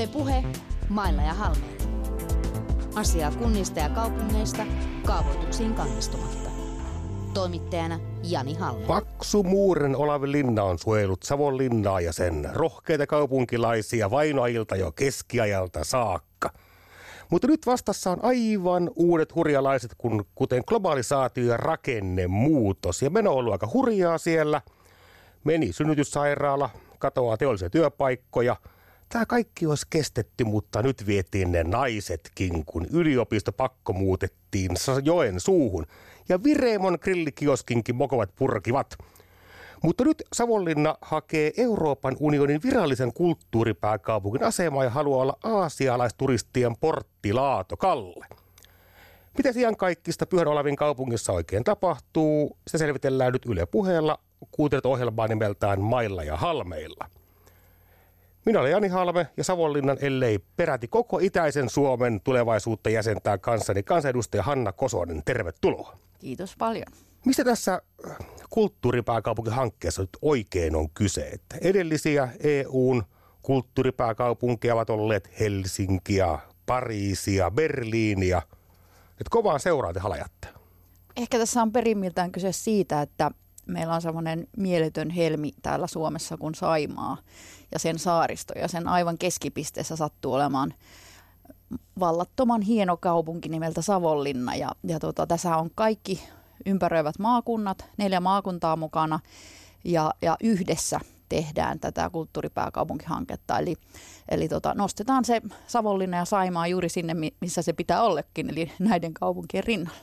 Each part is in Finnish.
Yle Puhe, mailla ja halmeilla. Asiaa kunnista ja kaupungeista kaavoituksiin kannistumatta. Toimittajana Jani Halme. Paksu muuren Olavi Linna on suojellut Savon linnaa ja sen rohkeita kaupunkilaisia vainoajilta jo keskiajalta saakka. Mutta nyt vastassa on aivan uudet hurjalaiset, kun, kuten globalisaatio ja rakennemuutos. Ja meno on ollut aika hurjaa siellä. Meni synnytyssairaala, katoaa teollisia työpaikkoja – Tämä kaikki olisi kestetty, mutta nyt vietiin ne naisetkin, kun yliopisto pakko muutettiin joen suuhun. Ja Vireemon grillikioskinkin mokovat purkivat. Mutta nyt Savonlinna hakee Euroopan unionin virallisen kulttuuripääkaupungin asemaa ja haluaa olla aasialaisturistien porttilaato Kalle. Mitä sijaan kaikista Pyhän Olavin kaupungissa oikein tapahtuu, se selvitellään nyt Yle puheella. Kuuntelet ohjelmaa nimeltään Mailla ja Halmeilla – minä olen Jani Halme ja Savonlinnan, ellei peräti koko itäisen Suomen tulevaisuutta jäsentää kanssani kansanedustaja Hanna Kosonen. Tervetuloa. Kiitos paljon. Mistä tässä äh, kulttuuripääkaupunkihankkeessa nyt oikein on kyse? Että edellisiä EUn kulttuuripääkaupunkeja ovat olleet Helsinkiä, Pariisia, Berliiniä. Että kovaan seuraa te halajatte. Ehkä tässä on perimmiltään kyse siitä, että meillä on semmoinen mieletön helmi täällä Suomessa kuin Saimaa ja sen saaristo. Ja sen aivan keskipisteessä sattuu olemaan vallattoman hieno kaupunki nimeltä Savonlinna. Ja, ja tota, tässä on kaikki ympäröivät maakunnat, neljä maakuntaa mukana ja, ja yhdessä tehdään tätä kulttuuripääkaupunkihanketta. Eli, eli tota, nostetaan se Savonlinna ja Saimaa juuri sinne, missä se pitää ollekin, eli näiden kaupunkien rinnalla.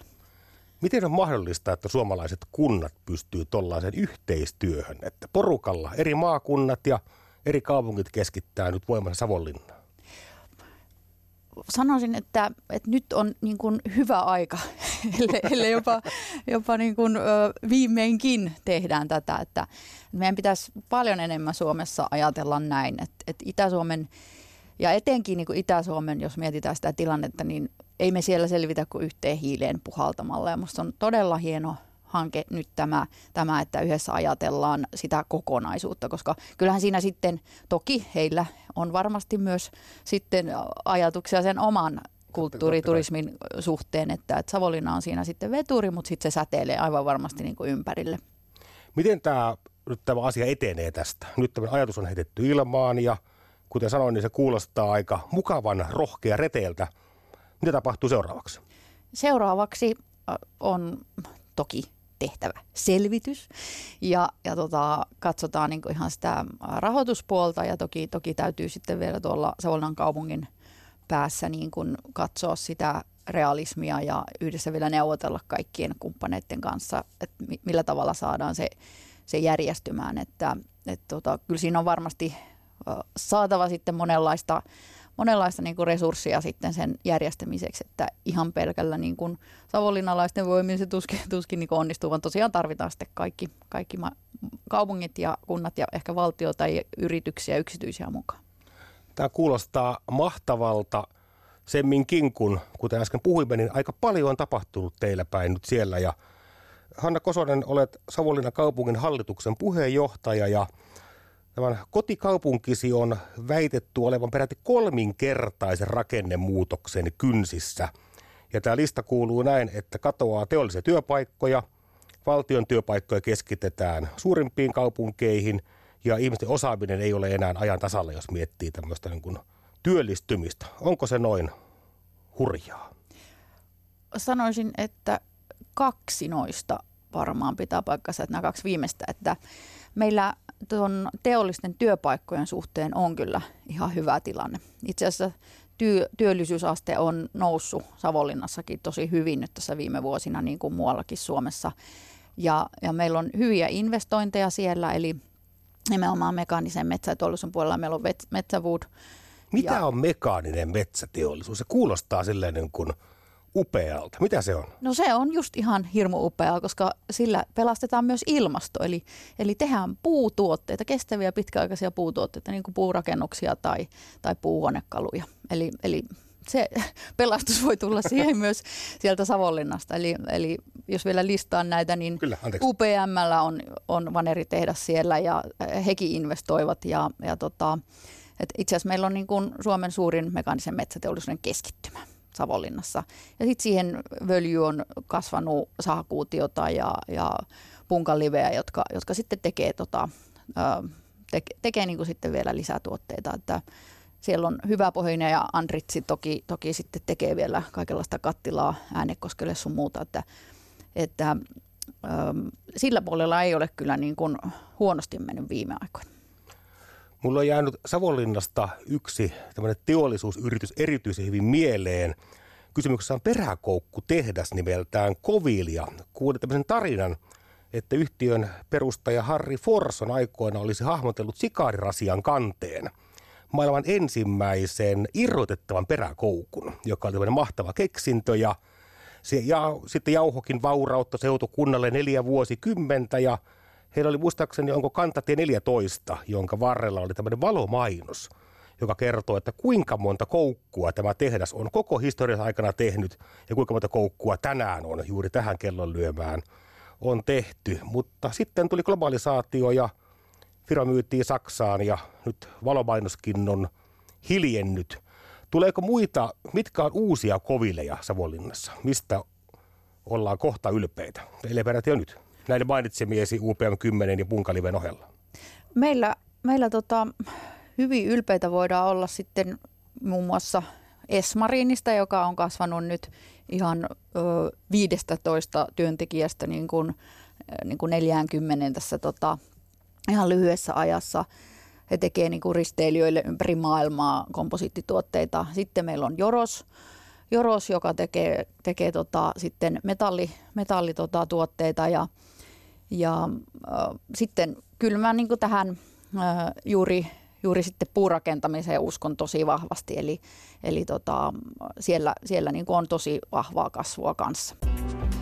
Miten on mahdollista, että suomalaiset kunnat pystyy tuollaiseen yhteistyöhön, että porukalla eri maakunnat ja eri kaupungit keskittää nyt voimansa Savonlinnaan? Sanoisin, että, että nyt on niin kuin hyvä aika, ellei jopa, jopa niin kuin, viimeinkin tehdään tätä. Että meidän pitäisi paljon enemmän Suomessa ajatella näin, että, että Itä-Suomen ja etenkin niin kuin Itä-Suomen, jos mietitään sitä tilannetta, niin ei me siellä selvitä kuin yhteen hiileen puhaltamalla. Ja musta on todella hieno hanke nyt tämä, tämä, että yhdessä ajatellaan sitä kokonaisuutta, koska kyllähän siinä sitten, toki heillä on varmasti myös sitten ajatuksia sen oman kulttuuriturismin suhteen, että, että Savonlinna on siinä sitten veturi, mutta sitten se säteilee aivan varmasti niin kuin ympärille. Miten tämä, nyt tämä asia etenee tästä? Nyt tämä ajatus on heitetty ilmaan ja kuten sanoin, niin se kuulostaa aika mukavan rohkea reteeltä. Mitä tapahtuu seuraavaksi? Seuraavaksi on toki tehtävä selvitys ja, ja tota, katsotaan niin ihan sitä rahoituspuolta ja toki, toki täytyy sitten vielä tuolla Savonlinnan kaupungin päässä niin kuin katsoa sitä realismia ja yhdessä vielä neuvotella kaikkien kumppaneiden kanssa, että millä tavalla saadaan se, se järjestymään. Että, et tota, kyllä siinä on varmasti saatava sitten monenlaista monenlaista niin kuin resurssia sitten sen järjestämiseksi, että ihan pelkällä niin kuin savonlinnalaisten voimin se tuskin, tuskin niin onnistuu, vaan tosiaan tarvitaan sitten kaikki, kaikki ma- kaupungit ja kunnat ja ehkä valtio tai yrityksiä yksityisiä mukaan. Tämä kuulostaa mahtavalta semminkin, kun kuten äsken puhuimme, niin aika paljon on tapahtunut teillä päin nyt siellä ja Hanna Kosonen, olet Savonlinnan kaupungin hallituksen puheenjohtaja ja Tämän kotikaupunkisi on väitetty olevan peräti kolminkertaisen rakennemuutoksen kynsissä. Ja tämä lista kuuluu näin, että katoaa teollisia työpaikkoja, valtion työpaikkoja keskitetään suurimpiin kaupunkeihin ja ihmisten osaaminen ei ole enää ajan tasalla, jos miettii tämmöistä niin kuin työllistymistä. Onko se noin hurjaa? Sanoisin, että kaksi noista varmaan pitää paikkansa, että nämä kaksi viimeistä, että meillä tuon teollisten työpaikkojen suhteen on kyllä ihan hyvä tilanne. Itse asiassa työ, työllisyysaste on noussut Savonlinnassakin tosi hyvin nyt tässä viime vuosina, niin kuin muuallakin Suomessa. Ja, ja meillä on hyviä investointeja siellä, eli nimenomaan mekaanisen metsäteollisuuden puolella meillä on Metsäwood. Mitä ja, on mekaaninen metsäteollisuus? Se kuulostaa silleen niin kuin – upealta. Mitä se on? No se on just ihan hirmu upeaa, koska sillä pelastetaan myös ilmasto. Eli, eli tehdään puutuotteita, kestäviä pitkäaikaisia puutuotteita, niin kuin puurakennuksia tai, tai puuhuonekaluja. Eli, eli se pelastus voi tulla siihen myös sieltä Savonlinnasta. Eli, eli jos vielä listaan näitä, niin Kyllä, UPM on, on vaneritehdas siellä ja hekin investoivat ja, ja tota, itse asiassa meillä on niin kuin Suomen suurin mekaanisen metsäteollisuuden keskittymä Savonlinnassa. Ja sitten siihen völjy on kasvanut sahakuutiota ja, ja punkaliveä, jotka, jotka sitten tekee, tota, teke, tekee niin kuin sitten vielä lisätuotteita. Että siellä on hyvä pohjinen ja Andritsi toki, toki sitten tekee vielä kaikenlaista kattilaa äänekoskelle sun muuta, että, että sillä puolella ei ole kyllä niin kuin huonosti mennyt viime aikoina. Mulla on jäänyt Savonlinnasta yksi tämmöinen teollisuusyritys erityisen hyvin mieleen. Kysymyksessä on peräkoukku tehdas nimeltään Kovilia. Kuulin tämmöisen tarinan, että yhtiön perustaja Harry Forson aikoina olisi hahmotellut sikaarirasian kanteen maailman ensimmäisen irrotettavan peräkoukun, joka oli tämmöinen mahtava keksintö ja, se, ja sitten jauhokin vaurautta seutukunnalle neljä vuosikymmentä ja Heillä oli muistaakseni, onko kantatie 14, jonka varrella oli tämmöinen valomainos, joka kertoo, että kuinka monta koukkua tämä tehdas on koko historian aikana tehnyt ja kuinka monta koukkua tänään on juuri tähän kellon lyömään on tehty. Mutta sitten tuli globalisaatio ja firma myytiin Saksaan ja nyt valomainoskin on hiljennyt. Tuleeko muita, mitkä on uusia kovileja Savonlinnassa? Mistä ollaan kohta ylpeitä? Ellei peräti jo nyt näiden mainitsemiesi UPM10 ja Punkaliven ohella? Meillä, meillä tota, hyvin ylpeitä voidaan olla sitten muun muassa Esmarinista, joka on kasvanut nyt ihan ö, 15 työntekijästä niin kuin, niin kuin 40 tässä tota, ihan lyhyessä ajassa. He tekee niin kuin risteilijöille ympäri maailmaa komposiittituotteita. Sitten meillä on Joros, Joros joka tekee, tekee tota, sitten metalli, metallituotteita tota, ja ja äh, sitten kyllä mä niin tähän äh, juuri, juuri sitten puurakentamiseen uskon tosi vahvasti. Eli, eli tota, siellä, siellä niin on tosi vahvaa kasvua kanssa.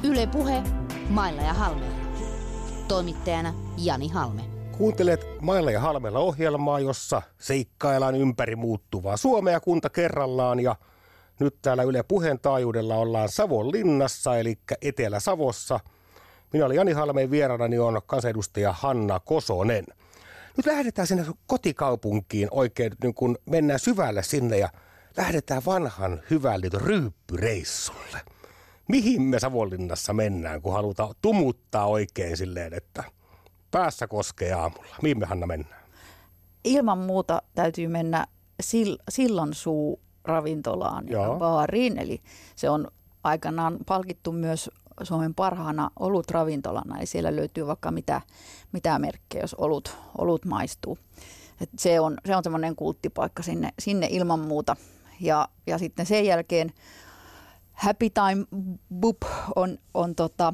Yle Puhe, Mailla ja Halme. Toimittajana Jani Halme. Kuuntelet Mailla ja Halmella ohjelmaa, jossa seikkaillaan ympäri muuttuvaa Suomea kunta kerrallaan ja nyt täällä Yle Puheen taajuudella ollaan Savon linnassa, eli Etelä-Savossa – minä olen Jani Halmeen vieraanani on kansanedustaja Hanna Kosonen. Nyt lähdetään sinne kotikaupunkiin oikein, niin kun mennään syvälle sinne ja lähdetään vanhan hyvän liiton ryyppyreissulle. Mihin me Savonlinnassa mennään, kun halutaan tumuttaa oikein silleen, että päässä koskee aamulla? Mihin me Hanna mennään? Ilman muuta täytyy mennä sil- sillan suu ravintolaan ja baariin, eli se on aikanaan palkittu myös Suomen parhaana olutravintolana, ja siellä löytyy vaikka mitä, mitä merkkejä, jos olut, olut maistuu. Et se on, se on semmoinen kulttipaikka sinne, sinne ilman muuta. Ja, ja sitten sen jälkeen Happy Time Boop on, on tota,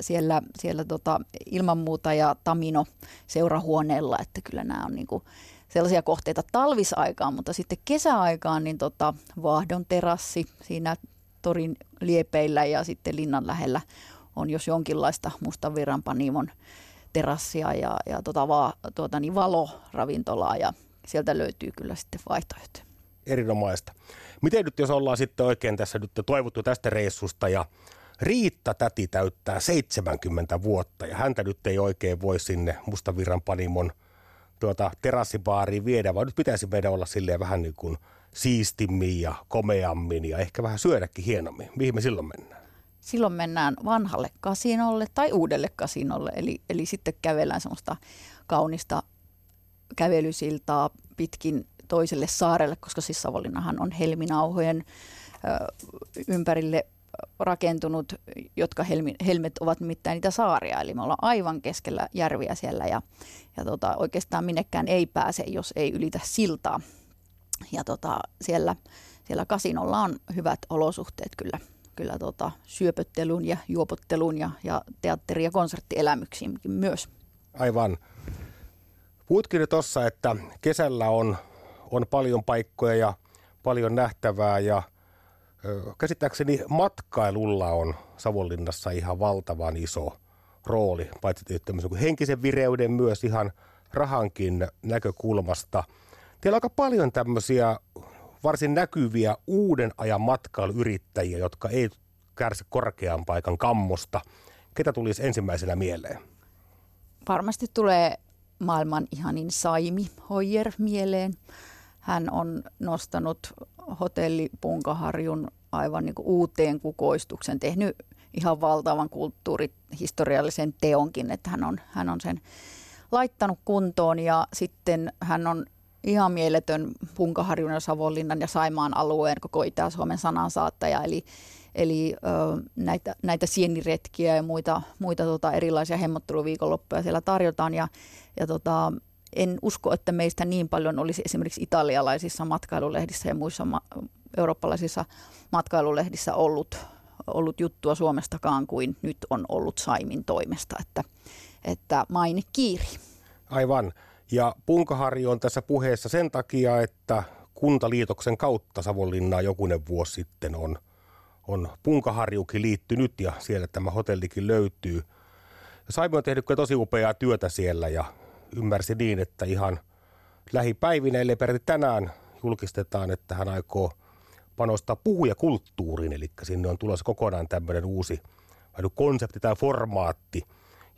siellä, siellä tota, ilman muuta ja Tamino seurahuoneella, että kyllä nämä on niinku sellaisia kohteita talvisaikaan, mutta sitten kesäaikaan niin tota, Vaahdon terassi siinä torin liepeillä ja sitten linnan lähellä on jos jonkinlaista mustavirran panimon terassia ja, ja tota, va, tuota, niin valoravintolaa ja sieltä löytyy kyllä sitten vaihtoehtoja. Erinomaista. Miten nyt jos ollaan sitten oikein tässä nyt toivottu tästä reissusta ja Riitta täti täyttää 70 vuotta ja häntä nyt ei oikein voi sinne Mustavirran panimon tuota, terassibaariin viedä, vaan nyt pitäisi meidän olla silleen vähän niin kuin – siistimmin ja komeammin ja ehkä vähän syödäkin hienommin. Mihin me silloin mennään? Silloin mennään vanhalle kasinolle tai uudelle kasinolle, eli, eli sitten kävellään semmoista kaunista kävelysiltaa pitkin toiselle saarelle, koska siis Savonlinnahan on helminauhojen ympärille rakentunut, jotka helmi, helmet ovat nimittäin niitä saaria, eli me ollaan aivan keskellä järviä siellä ja, ja tota, oikeastaan minnekään ei pääse, jos ei ylitä siltaa ja tota, siellä, siellä kasinolla on hyvät olosuhteet kyllä, kyllä tota, syöpöttelun ja juopottelun ja, ja teatteri- ja konserttielämyksiinkin myös. Aivan. Puhutkin tuossa, että kesällä on, on paljon paikkoja ja paljon nähtävää ja käsittääkseni matkailulla on Savonlinnassa ihan valtavan iso rooli, paitsi henkisen vireyden myös ihan rahankin näkökulmasta – Teillä on aika paljon tämmöisiä varsin näkyviä uuden ajan matkailuyrittäjiä, jotka ei kärsi korkean paikan kammosta. Ketä tulisi ensimmäisenä mieleen? Varmasti tulee maailman ihanin Saimi Hoyer mieleen. Hän on nostanut hotelli Punkaharjun aivan niin kuin uuteen kukoistuksen, tehnyt ihan valtavan kulttuurihistoriallisen teonkin, että hän on, hän on sen laittanut kuntoon ja sitten hän on ihan mieletön Punkaharjun ja Savonlinnan ja Saimaan alueen koko Itä-Suomen sanansaattaja, eli, eli ö, näitä, näitä sieniretkiä ja muita, muita tota, erilaisia hemmotteluviikonloppuja siellä tarjotaan ja, ja tota, en usko, että meistä niin paljon olisi esimerkiksi italialaisissa matkailulehdissä ja muissa ma- eurooppalaisissa matkailulehdissä ollut, ollut juttua Suomestakaan kuin nyt on ollut Saimin toimesta, että, että maine kiiri. Aivan. Ja Punkaharju on tässä puheessa sen takia, että kuntaliitoksen kautta Savonlinnaa jokunen vuosi sitten on, on Punkaharjukin liittynyt ja siellä tämä hotellikin löytyy. Saimi on tehnyt tosi upeaa työtä siellä ja ymmärsi niin, että ihan lähipäivinä, eli peräti tänään julkistetaan, että hän aikoo panostaa puhujakulttuuriin, eli sinne on tulossa kokonaan tämmöinen uusi konsepti tai formaatti,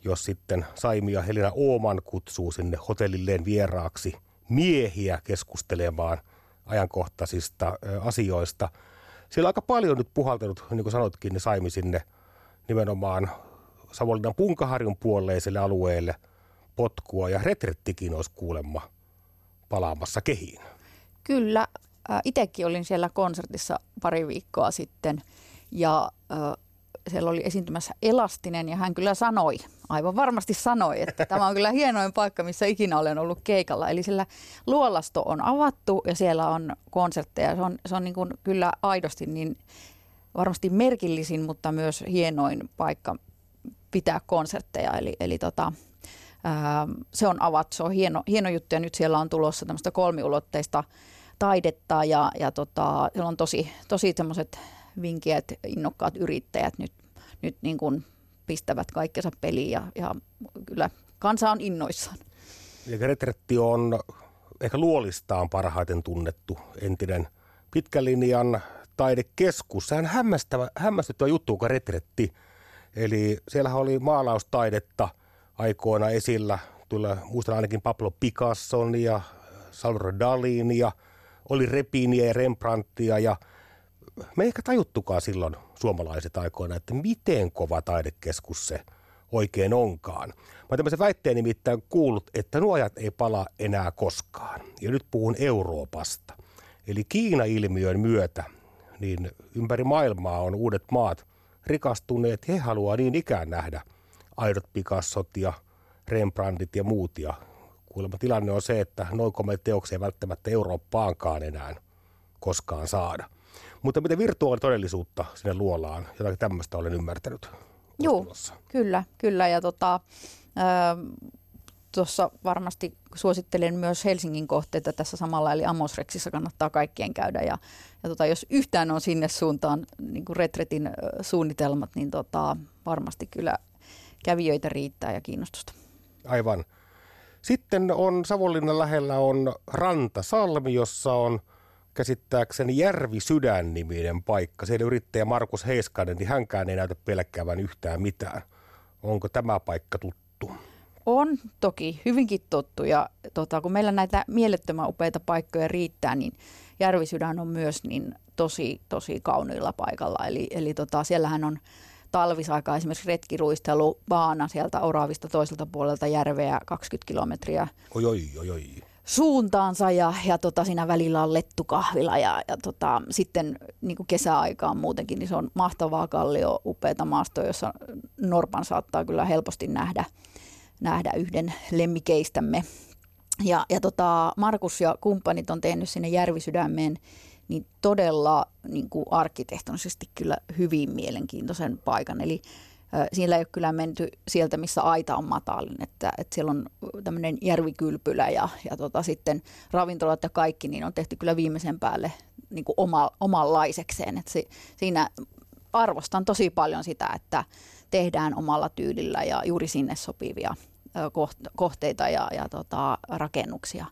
jos sitten Saimi ja Helena Ooman kutsuu sinne hotellilleen vieraaksi miehiä keskustelemaan ajankohtaisista asioista. Siellä on aika paljon nyt puhaltanut, niin kuin sanotkin, niin Saimi sinne nimenomaan Savonlinnan Punkaharjun puoleiselle alueelle – potkua ja retrettikin olisi kuulemma palaamassa kehiin. Kyllä, itsekin olin siellä konsertissa pari viikkoa sitten ja siellä oli esiintymässä Elastinen ja hän kyllä sanoi, aivan varmasti sanoi, että tämä on kyllä hienoin paikka, missä ikinä olen ollut keikalla. Eli sillä luolasto on avattu ja siellä on konsertteja. Se on, se on niin kuin kyllä aidosti niin varmasti merkillisin, mutta myös hienoin paikka pitää konsertteja. Eli, eli tota, se on avattu, se on hieno, hieno juttu ja nyt siellä on tulossa tämmöistä kolmiulotteista taidetta ja, ja tota, siellä on tosi, tosi semmoiset vinkiät, innokkaat yrittäjät nyt, nyt niin kuin pistävät kaikkensa peliin ja, ja kyllä kansa on innoissaan. Ja Retretti on ehkä luolistaan parhaiten tunnettu entinen pitkän linjan taidekeskus. Sehän hämmästävä, hämmästyttävä juttu, kun Retretti. Eli siellä oli maalaustaidetta – aikoina esillä. Tulee, muistan ainakin Pablo Picasson ja Salvador Dalin ja oli Repinia ja Rembrandtia ja me ei ehkä tajuttukaan silloin suomalaiset aikoina, että miten kova taidekeskus se oikein onkaan. Mä olen tämmöisen väitteen nimittäin kuullut, että nuo ajat ei pala enää koskaan. Ja nyt puhun Euroopasta. Eli Kiina-ilmiön myötä niin ympäri maailmaa on uudet maat rikastuneet. He haluaa niin ikään nähdä – aidot Picassot ja Rembrandtit ja muut. Ja kuulemma tilanne on se, että noin komeita teoksia välttämättä Eurooppaankaan enää koskaan saada. Mutta miten virtuaalitodellisuutta sinne luolaan, jotakin tämmöistä olen ymmärtänyt. Joo, kyllä, kyllä. Ja tota, tuossa varmasti suosittelen myös Helsingin kohteita tässä samalla, eli Amosreksissa kannattaa kaikkien käydä. Ja, ja tota, jos yhtään on sinne suuntaan niin kuin retretin suunnitelmat, niin tota, varmasti kyllä kävijöitä riittää ja kiinnostusta. Aivan. Sitten on Savonlinnan lähellä on Rantasalmi, jossa on käsittääkseni Järvi Sydän-niminen paikka. Siellä yrittäjä Markus Heiskanen, niin hänkään ei näytä pelkkäävän yhtään mitään. Onko tämä paikka tuttu? On toki hyvinkin tuttu ja tota, kun meillä näitä mielettömän upeita paikkoja riittää, niin Järvisydän on myös niin tosi, tosi kauniilla paikalla. Eli, eli tota, siellähän on talvisaikaa esimerkiksi retkiruistelu baana sieltä Oraavista toiselta puolelta järveä 20 kilometriä oi, oi, oi, oi. Suuntaansa ja, ja tota, siinä välillä on lettukahvila ja, ja tota, sitten niin kuin kesäaikaan muutenkin, niin se on mahtavaa kallio, upeata maastoa, jossa Norpan saattaa kyllä helposti nähdä, nähdä yhden lemmikeistämme. Ja, ja tota, Markus ja kumppanit on tehnyt sinne Järvisydämeen niin todella niin kuin arkkitehtonisesti kyllä hyvin mielenkiintoisen paikan. Eli siellä ei ole kyllä menty sieltä, missä aita on matalin, että, että siellä on tämmöinen järvikylpylä ja, ja tota, sitten ravintolat ja kaikki, niin on tehty kyllä viimeisen päälle niin kuin oma, omanlaisekseen. Että si, siinä arvostan tosi paljon sitä, että tehdään omalla tyylillä ja juuri sinne sopivia kohteita ja, ja tota, rakennuksia.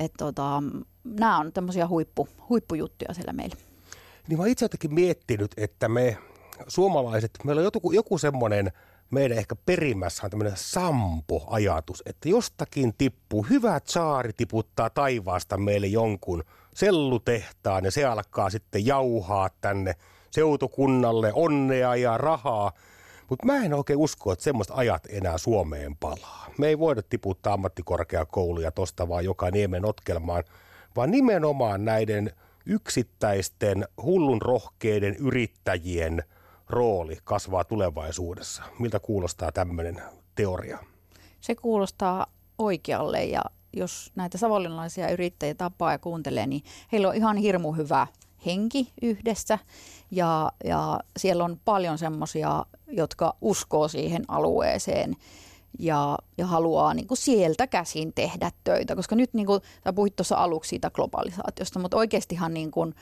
Et tota, nämä on tämmöisiä huippu, huippujuttuja siellä meillä. Niin mä itse jotenkin miettinyt, että me suomalaiset, meillä on joku, joku semmoinen meidän ehkä perimmässä on tämmöinen sampo-ajatus, että jostakin tippuu, hyvä saari tiputtaa taivaasta meille jonkun sellutehtaan ja se alkaa sitten jauhaa tänne seutukunnalle onnea ja rahaa. Mutta mä en oikein usko, että semmoista ajat enää Suomeen palaa. Me ei voida tiputtaa ammattikorkeakouluja tosta vaan joka niemen otkelmaan, vaan nimenomaan näiden yksittäisten hullun rohkeiden yrittäjien rooli kasvaa tulevaisuudessa. Miltä kuulostaa tämmöinen teoria? Se kuulostaa oikealle ja jos näitä savonlinnalaisia yrittäjiä tapaa ja kuuntelee, niin heillä on ihan hirmu hyvä henki yhdessä ja, ja siellä on paljon semmoisia, jotka uskoo siihen alueeseen ja, ja haluaa niin kuin sieltä käsin tehdä töitä, koska nyt niin kuin, sä puhuit tuossa aluksi siitä globalisaatiosta, mutta oikeastihan niin kuin,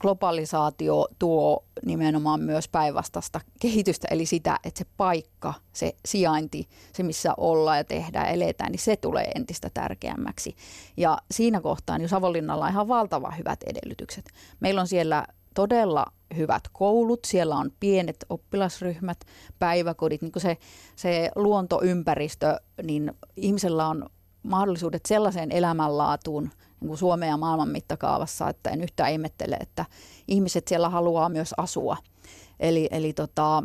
globalisaatio tuo nimenomaan myös päinvastaista kehitystä, eli sitä, että se paikka, se sijainti, se missä ollaan ja tehdään, eletään, niin se tulee entistä tärkeämmäksi. Ja siinä kohtaa niin Savonlinnalla on ihan valtavan hyvät edellytykset. Meillä on siellä todella hyvät koulut, siellä on pienet oppilasryhmät, päiväkodit, niin se, se luontoympäristö, niin ihmisellä on mahdollisuudet sellaiseen elämänlaatuun, niin kuin Suomen ja maailman mittakaavassa, että en yhtään ihmettele, että ihmiset siellä haluaa myös asua. Eli, eli tota,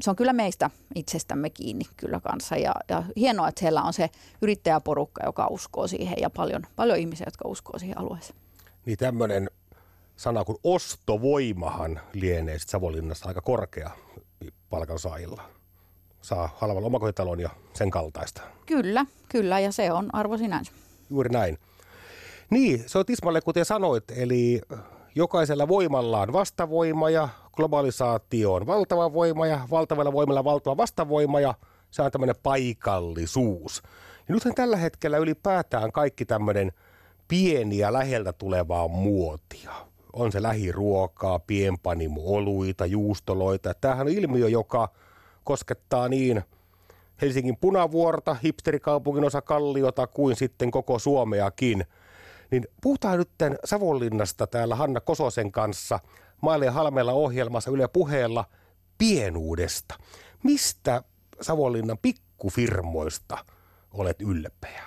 se on kyllä meistä itsestämme kiinni kyllä kanssa ja, ja hienoa, että siellä on se yrittäjäporukka, joka uskoo siihen ja paljon, paljon ihmisiä, jotka uskoo siihen alueeseen. Niin tämmöinen sana kuin ostovoimahan lienee Savonlinnassa aika korkea palkansaajilla. Saa halvalla omakotitalon ja sen kaltaista. Kyllä, kyllä ja se on arvo sinänsä. Juuri näin. Niin, se on tismalle kuten sanoit, eli jokaisella voimalla on vastavoima ja globalisaatio on valtava voima ja valtavalla voimalla valtava vastavoima ja se on tämmöinen paikallisuus. Ja nythän tällä hetkellä ylipäätään kaikki tämmöinen pieniä läheltä tulevaa muotia. On se lähiruokaa, pienpanimo-oluita, juustoloita. Tämähän on ilmiö, joka koskettaa niin Helsingin punavuorta, hipsterikaupungin osa Kalliota kuin sitten koko Suomeakin – niin puhutaan nyt Savonlinnasta täällä Hanna Kososen kanssa Maille ja Halmeella ohjelmassa Yle puheella pienuudesta. Mistä Savonlinnan pikkufirmoista olet ylpeä?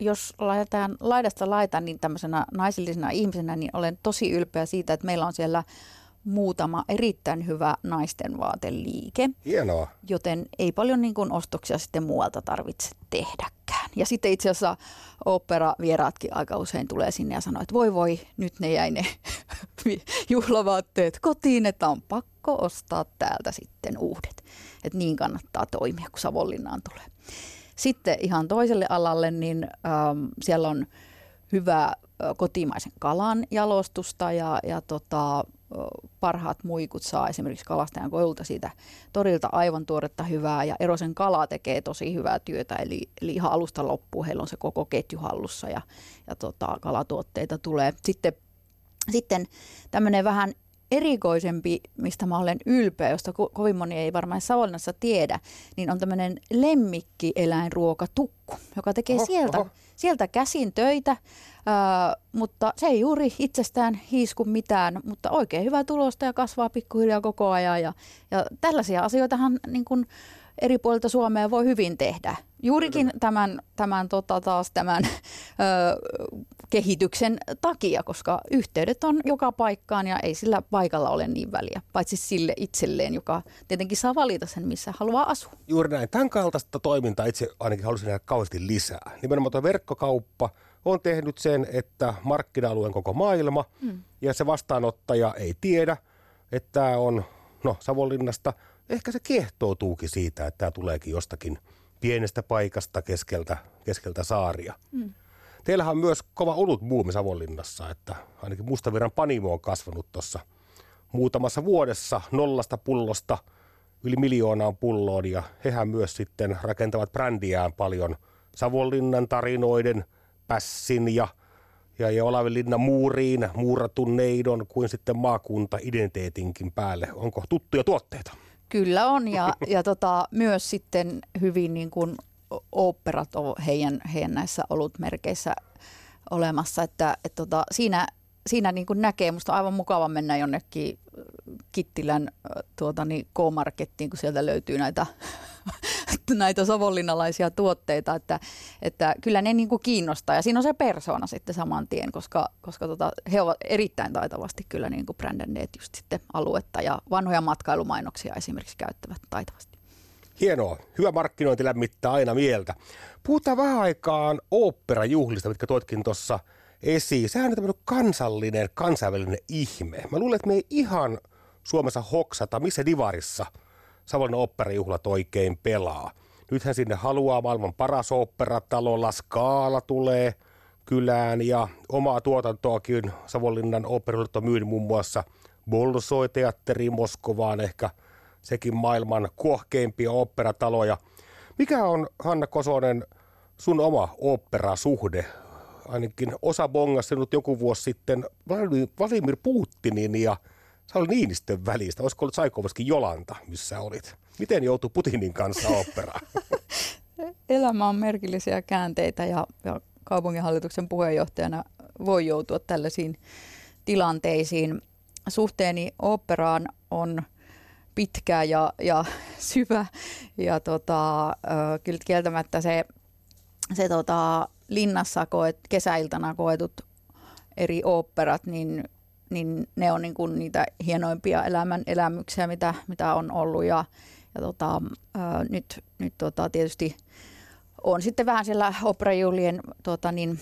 Jos laitetaan laidasta laita, niin tämmöisenä naisellisena ihmisenä, niin olen tosi ylpeä siitä, että meillä on siellä muutama erittäin hyvä naisten vaateliike. Hienoa. Joten ei paljon niin kuin ostoksia sitten muualta tarvitse tehdäkään. Ja sitten itse asiassa opera-vieraatkin aika usein tulee sinne ja sanoo, että voi voi, nyt ne jäi ne juhlavaatteet kotiin, että on pakko ostaa täältä sitten uudet. Että niin kannattaa toimia, kun Savonlinnaan tulee. Sitten ihan toiselle alalle, niin ähm, siellä on hyvä kotimaisen kalan jalostusta ja, ja tota, parhaat muikut saa esimerkiksi kalastajan koulta siitä torilta aivan tuoretta hyvää ja Erosen kala tekee tosi hyvää työtä, eli, eli ihan alusta loppuun heillä on se koko ketju hallussa ja, ja tota, kalatuotteita tulee. Sitten, sitten tämmöinen vähän erikoisempi, mistä mä olen ylpeä, josta ko- kovin moni ei varmaan Savonlinnassa tiedä, niin on tämmöinen lemmikkieläinruokatukku, joka tekee oho, sieltä, oho. Sieltä käsin töitä, ää, mutta se ei juuri itsestään hiisku mitään, mutta oikein hyvää tulosta ja kasvaa pikkuhiljaa koko ajan. Ja, ja tällaisia asioitahan niin kun, eri puolilta Suomea voi hyvin tehdä. Juurikin tämän, tämän, tota, taas tämän ö, kehityksen takia, koska yhteydet on joka paikkaan ja ei sillä paikalla ole niin väliä, paitsi sille itselleen, joka tietenkin saa valita sen, missä haluaa asua. Juuri näin. Tämän kaltaista toimintaa itse ainakin haluaisin nähdä kauheasti lisää. Nimenomaan tuo verkkokauppa on tehnyt sen, että markkina-alueen koko maailma mm. ja se vastaanottaja ei tiedä, että tämä on no, Savonlinnasta – ehkä se kiehtoutuukin siitä, että tämä tuleekin jostakin pienestä paikasta keskeltä, keskeltä saaria. Mm. Teillähän on myös kova olut buumi Savonlinnassa, että ainakin Mustaviran panimo on kasvanut tuossa muutamassa vuodessa nollasta pullosta yli miljoonaan pulloon ja hehän myös sitten rakentavat brändiään paljon Savonlinnan tarinoiden, pässin ja, ja, ja Olavinlinnan muuriin, muuratun neidon kuin sitten maakunta-identiteetinkin päälle. Onko tuttuja tuotteita? Kyllä on ja, ja tota, myös sitten hyvin niin kuin oopperat on heidän, heidän näissä olutmerkeissä olemassa, että et tota, siinä, siinä niin näkee, musta on aivan mukava mennä jonnekin Kittilän tuota, niin K-markettiin, kun sieltä löytyy näitä, näitä savonlinnalaisia tuotteita, että, että kyllä ne niin kiinnostaa. Ja siinä on se persoona sitten saman tien, koska, koska tota, he ovat erittäin taitavasti kyllä niin brändänneet just sitten aluetta ja vanhoja matkailumainoksia esimerkiksi käyttävät taitavasti. Hienoa. Hyvä markkinointi lämmittää aina mieltä. Puhutaan vähän aikaan oopperajuhlista, mitkä toitkin tuossa esiin. Sehän on tämmöinen kansallinen, kansainvälinen ihme. Mä luulen, että me ei ihan Suomessa hoksata, missä divarissa Savonlinnan oopperajuhlat oikein pelaa. Nythän sinne haluaa maailman paras oopperatalo, La Scala tulee kylään ja omaa tuotantoakin Savonlinnan oopperajuhlat on myynyt muun muassa Bolsoi-teatteriin Moskovaan, ehkä sekin maailman kuohkeimpia oopperataloja. Mikä on, Hanna Kosonen, sun oma oopperasuhde ainakin osa bongasi nyt joku vuosi sitten Vladimir Putinin ja Sauli Niinistön välistä. Olisiko ollut Saikovaskin Jolanta, missä olit? Miten joutui Putinin kanssa operaan? Elämä on merkillisiä käänteitä ja, ja kaupunginhallituksen puheenjohtajana voi joutua tällaisiin tilanteisiin. Suhteeni operaan on pitkä ja, ja syvä ja tota, kyllä kieltämättä se, se tota, linnassa koet, kesäiltana koetut eri oopperat, niin, niin ne on niin kuin niitä hienoimpia elämän elämyksiä, mitä, mitä on ollut. Ja, ja tota, ää, nyt, nyt tota, tietysti on sitten vähän siellä operajuhlien tota, niin,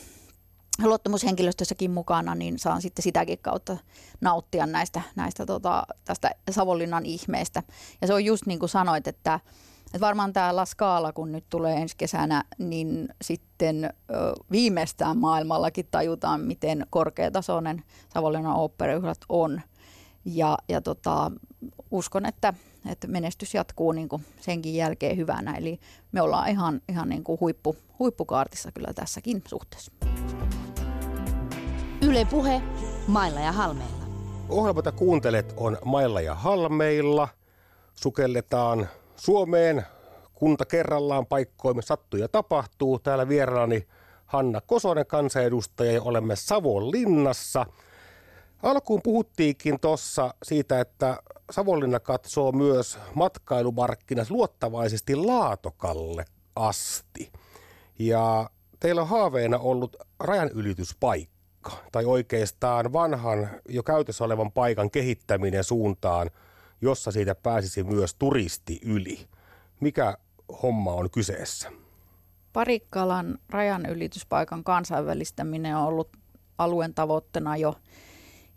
luottamushenkilöstössäkin mukana, niin saan sitten sitäkin kautta nauttia näistä, näistä tota, tästä Savonlinnan ihmeestä. Ja se on just niin kuin sanoit, että, et varmaan tämä Laskaala, kun nyt tulee ensi kesänä, niin sitten ö, viimeistään maailmallakin tajutaan, miten korkeatasoinen Savonlinnan oopperajuhlat on. Ja, ja tota, uskon, että, että menestys jatkuu niin kuin senkin jälkeen hyvänä. Eli me ollaan ihan, ihan niin kuin huippu, huippukaartissa kyllä tässäkin suhteessa. Yle Puhe, Mailla ja Halmeilla. Ohjelma, kuuntelet, on Mailla ja Halmeilla. Sukelletaan Suomeen kunta kerrallaan paikkoimme sattuu ja tapahtuu. Täällä vieraani Hanna Kosonen kansanedustaja ja olemme Savonlinnassa. Alkuun puhuttiinkin tuossa siitä, että Savonlinna katsoo myös matkailumarkkinat luottavaisesti Laatokalle asti. Ja teillä on haaveena ollut rajanylityspaikka, tai oikeastaan vanhan jo käytössä olevan paikan kehittäminen suuntaan – jossa siitä pääsisi myös turisti yli. Mikä homma on kyseessä? Parikkalan rajanylityspaikan kansainvälistäminen on ollut alueen tavoitteena jo,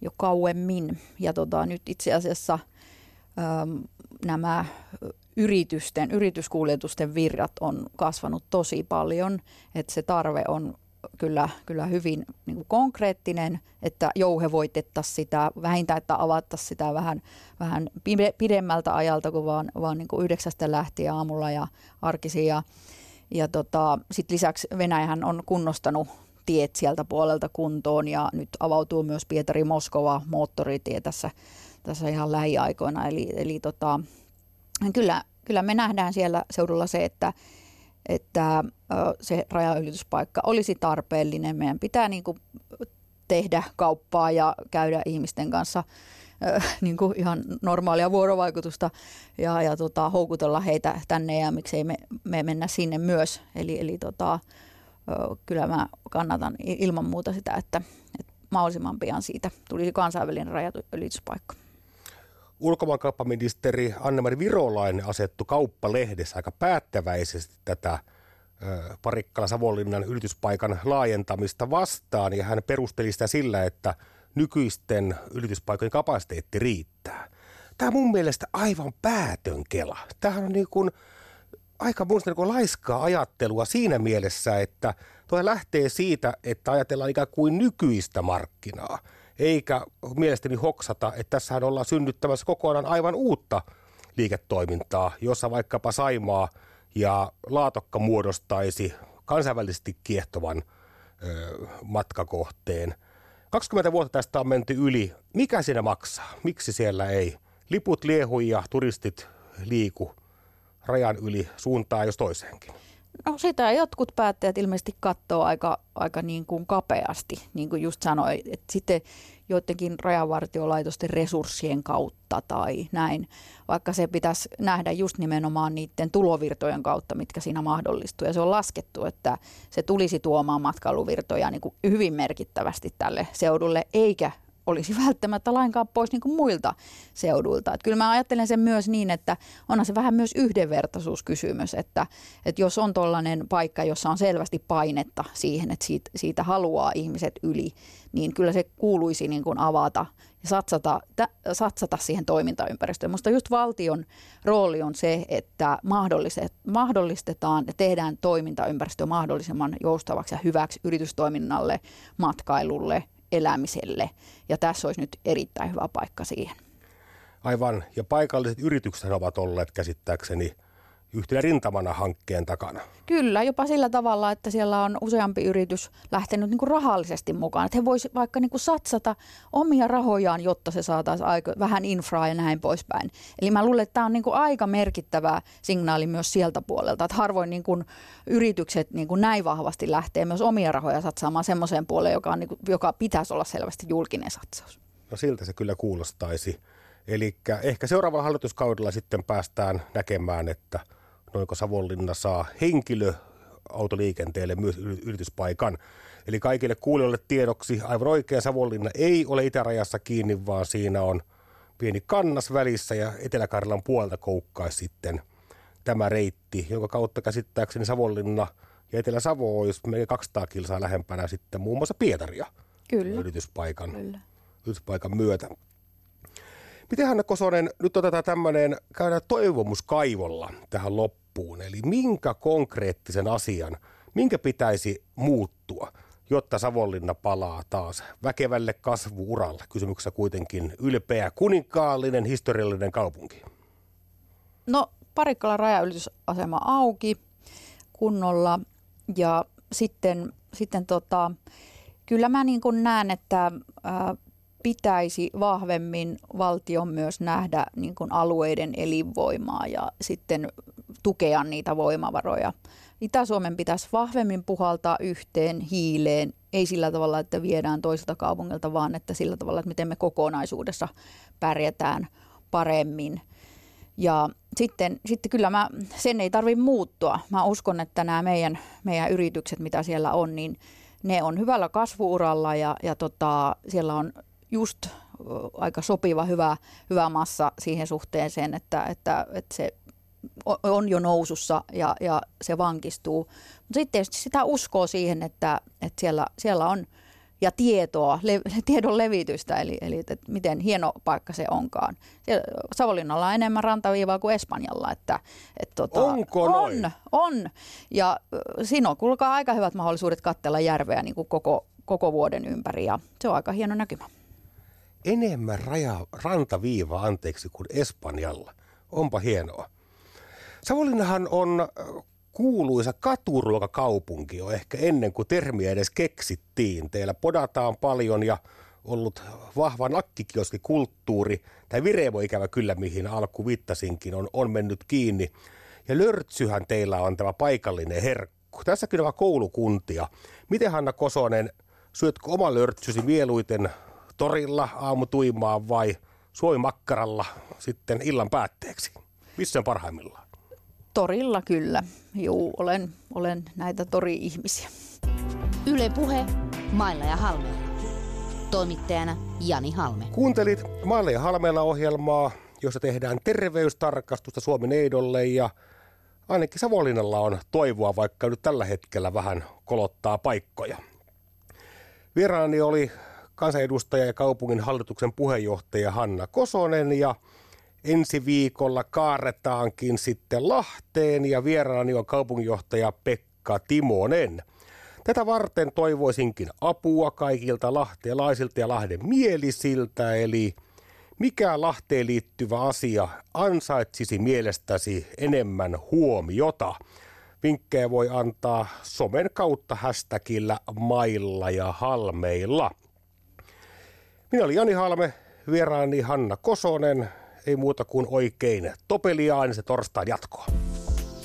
jo kauemmin. Ja tota, nyt itse asiassa äm, nämä yritysten, yrityskuljetusten virrat on kasvanut tosi paljon, että se tarve on kyllä, kyllä hyvin niin kuin konkreettinen, että jouhevoitettaisiin sitä, vähintään, että avattaisiin sitä vähän, vähän pidemmältä ajalta kuin vaan, vaan niin kuin yhdeksästä lähtien aamulla ja arkisin. Ja, ja tota, sit lisäksi Venäjähän on kunnostanut tiet sieltä puolelta kuntoon ja nyt avautuu myös Pietari-Moskova moottoritie tässä, tässä ihan lähiaikoina. Eli, eli tota, kyllä, kyllä me nähdään siellä seudulla se, että että se rajaylityspaikka olisi tarpeellinen. Meidän pitää niin kuin tehdä kauppaa ja käydä ihmisten kanssa niin kuin ihan normaalia vuorovaikutusta ja, ja tota, houkutella heitä tänne ja miksei me, me mennä sinne myös. Eli, eli tota, kyllä mä kannatan ilman muuta sitä, että, että mahdollisimman pian siitä tulisi kansainvälinen rajaylityspaikka ulkomaankauppaministeri Anne-Mari Virolainen asettu kauppalehdessä aika päättäväisesti tätä Parikkala Savonlinnan ylityspaikan laajentamista vastaan ja hän perusteli sitä sillä, että nykyisten yrityspaikojen kapasiteetti riittää. Tämä on mun mielestä aivan päätön kela. Tämähän on niin kuin aika mun niin laiskaa ajattelua siinä mielessä, että tuo lähtee siitä, että ajatellaan ikään kuin nykyistä markkinaa – eikä mielestäni hoksata, että tässähän ollaan synnyttämässä kokonaan aivan uutta liiketoimintaa, jossa vaikkapa Saimaa ja Laatokka muodostaisi kansainvälisesti kiehtovan ö, matkakohteen. 20 vuotta tästä on menty yli. Mikä siinä maksaa? Miksi siellä ei liput liehu ja turistit liiku rajan yli suuntaan jos toiseenkin? No sitä jotkut päättäjät ilmeisesti katsoo aika, aika niin kuin kapeasti, niin kuin just sanoi, että sitten joidenkin rajavartiolaitosten resurssien kautta tai näin, vaikka se pitäisi nähdä just nimenomaan niiden tulovirtojen kautta, mitkä siinä mahdollistuu. Ja se on laskettu, että se tulisi tuomaan matkailuvirtoja niin kuin hyvin merkittävästi tälle seudulle, eikä olisi välttämättä lainkaan pois niin kuin muilta seuduilta. Että kyllä mä ajattelen sen myös niin, että onhan se vähän myös yhdenvertaisuuskysymys, että, että jos on tuollainen paikka, jossa on selvästi painetta siihen, että siitä, siitä haluaa ihmiset yli, niin kyllä se kuuluisi niin kuin avata ja satsata, satsata siihen toimintaympäristöön. Minusta just valtion rooli on se, että mahdollistetaan ja tehdään toimintaympäristö mahdollisimman joustavaksi ja hyväksi yritystoiminnalle, matkailulle, elämiselle. Ja tässä olisi nyt erittäin hyvä paikka siihen. Aivan. Ja paikalliset yritykset ovat olleet käsittääkseni yhtenä rintamana hankkeen takana. Kyllä, jopa sillä tavalla, että siellä on useampi yritys lähtenyt niin kuin rahallisesti mukaan. Että he voisivat vaikka niin kuin satsata omia rahojaan, jotta se saataisiin aika, vähän infraa ja näin poispäin. Eli mä luulen, että tämä on niin kuin aika merkittävä signaali myös sieltä puolelta, että harvoin niin kuin yritykset niin kuin näin vahvasti lähtee myös omia rahoja satsaamaan semmoiseen puoleen, joka, on niin kuin, joka pitäisi olla selvästi julkinen satsaus. No siltä se kyllä kuulostaisi. Eli ehkä seuraavalla hallituskaudella sitten päästään näkemään, että – noinko Savonlinna saa henkilöautoliikenteelle myös yrityspaikan. Eli kaikille kuulijoille tiedoksi aivan oikein Savonlinna ei ole itärajassa kiinni, vaan siinä on pieni kannas välissä ja Etelä-Karjalan puolta koukkaisi sitten tämä reitti, jonka kautta käsittääkseni Savonlinna ja Etelä-Savo olisi melkein 200 kilsaa lähempänä sitten muun muassa Pietaria Kyllä. yrityspaikan, Kyllä. yrityspaikan myötä. Miten Hanna Kosonen, nyt otetaan tämmöinen, käydään toivomuskaivolla tähän loppuun. Eli minkä konkreettisen asian, minkä pitäisi muuttua, jotta Savonlinna palaa taas väkevälle kasvuuralle? Kysymyksessä kuitenkin ylpeä, kuninkaallinen, historiallinen kaupunki. No Parikkalan rajaylitysasema auki kunnolla ja sitten, sitten tota, kyllä mä niin näen, että ää, pitäisi vahvemmin valtion myös nähdä niin kuin alueiden elinvoimaa ja sitten tukea niitä voimavaroja. Itä-Suomen pitäisi vahvemmin puhaltaa yhteen hiileen, ei sillä tavalla, että viedään toiselta kaupungilta, vaan että sillä tavalla, että miten me kokonaisuudessa pärjätään paremmin. Ja sitten, sitten kyllä mä, sen ei tarvitse muuttua. Mä uskon, että nämä meidän, meidän yritykset, mitä siellä on, niin ne on hyvällä kasvuuralla ja, ja tota, siellä on just aika sopiva, hyvä, hyvä massa siihen suhteeseen, että, että, että se on jo nousussa ja, ja se vankistuu. Mutta sitten tietysti sitä uskoo siihen, että, että siellä, siellä on ja tietoa, le, tiedon levitystä, eli, eli että miten hieno paikka se onkaan. Siellä Savonlinnalla on enemmän rantaviivaa kuin Espanjalla. Että, että tota, Onko on, noin? On, ja siinä on kuulkaa aika hyvät mahdollisuudet katsella järveä niin kuin koko, koko vuoden ympäri, ja se on aika hieno näkymä enemmän raja, rantaviiva anteeksi kuin Espanjalla. Onpa hienoa. Savonlinnahan on äh, kuuluisa katuruokakaupunki jo ehkä ennen kuin termiä edes keksittiin. Teillä podataan paljon ja ollut vahva nakkikioskikulttuuri, tai Virevo ikävä kyllä, mihin alku viittasinkin, on, on mennyt kiinni. Ja lörtsyhän teillä on tämä paikallinen herkku. Tässäkin on koulukuntia. Miten Hanna Kosonen, syötkö oma lörtsysi mieluiten torilla aamutuimaan vai suoimakkaralla sitten illan päätteeksi? Missä on parhaimmillaan? Torilla kyllä. Juu, olen, olen näitä tori-ihmisiä. Yle Puhe, Mailla ja Halmeella. Toimittajana Jani Halme. Kuuntelit Mailla ja Halmeella ohjelmaa, jossa tehdään terveystarkastusta Suomen eidolle ja ainakin Savonlinnalla on toivoa, vaikka nyt tällä hetkellä vähän kolottaa paikkoja. Vieraani oli kansanedustaja ja kaupungin hallituksen puheenjohtaja Hanna Kosonen ja ensi viikolla kaaretaankin sitten Lahteen ja vieraani on kaupunginjohtaja Pekka Timonen. Tätä varten toivoisinkin apua kaikilta lahtelaisilta ja Lahden mielisiltä, eli mikä Lahteen liittyvä asia ansaitsisi mielestäsi enemmän huomiota? Vinkkejä voi antaa somen kautta hashtagillä mailla ja halmeilla. Minä olin Jani Halme, vieraani Hanna Kosonen. Ei muuta kuin oikein topeliaan se torstain jatkoa.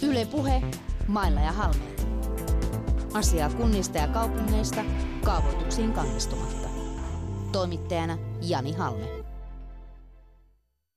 Yle Puhe, Mailla ja Halme. Asiaa kunnista ja kaupungeista kaavoituksiin kannistumatta. Toimittajana Jani Halme.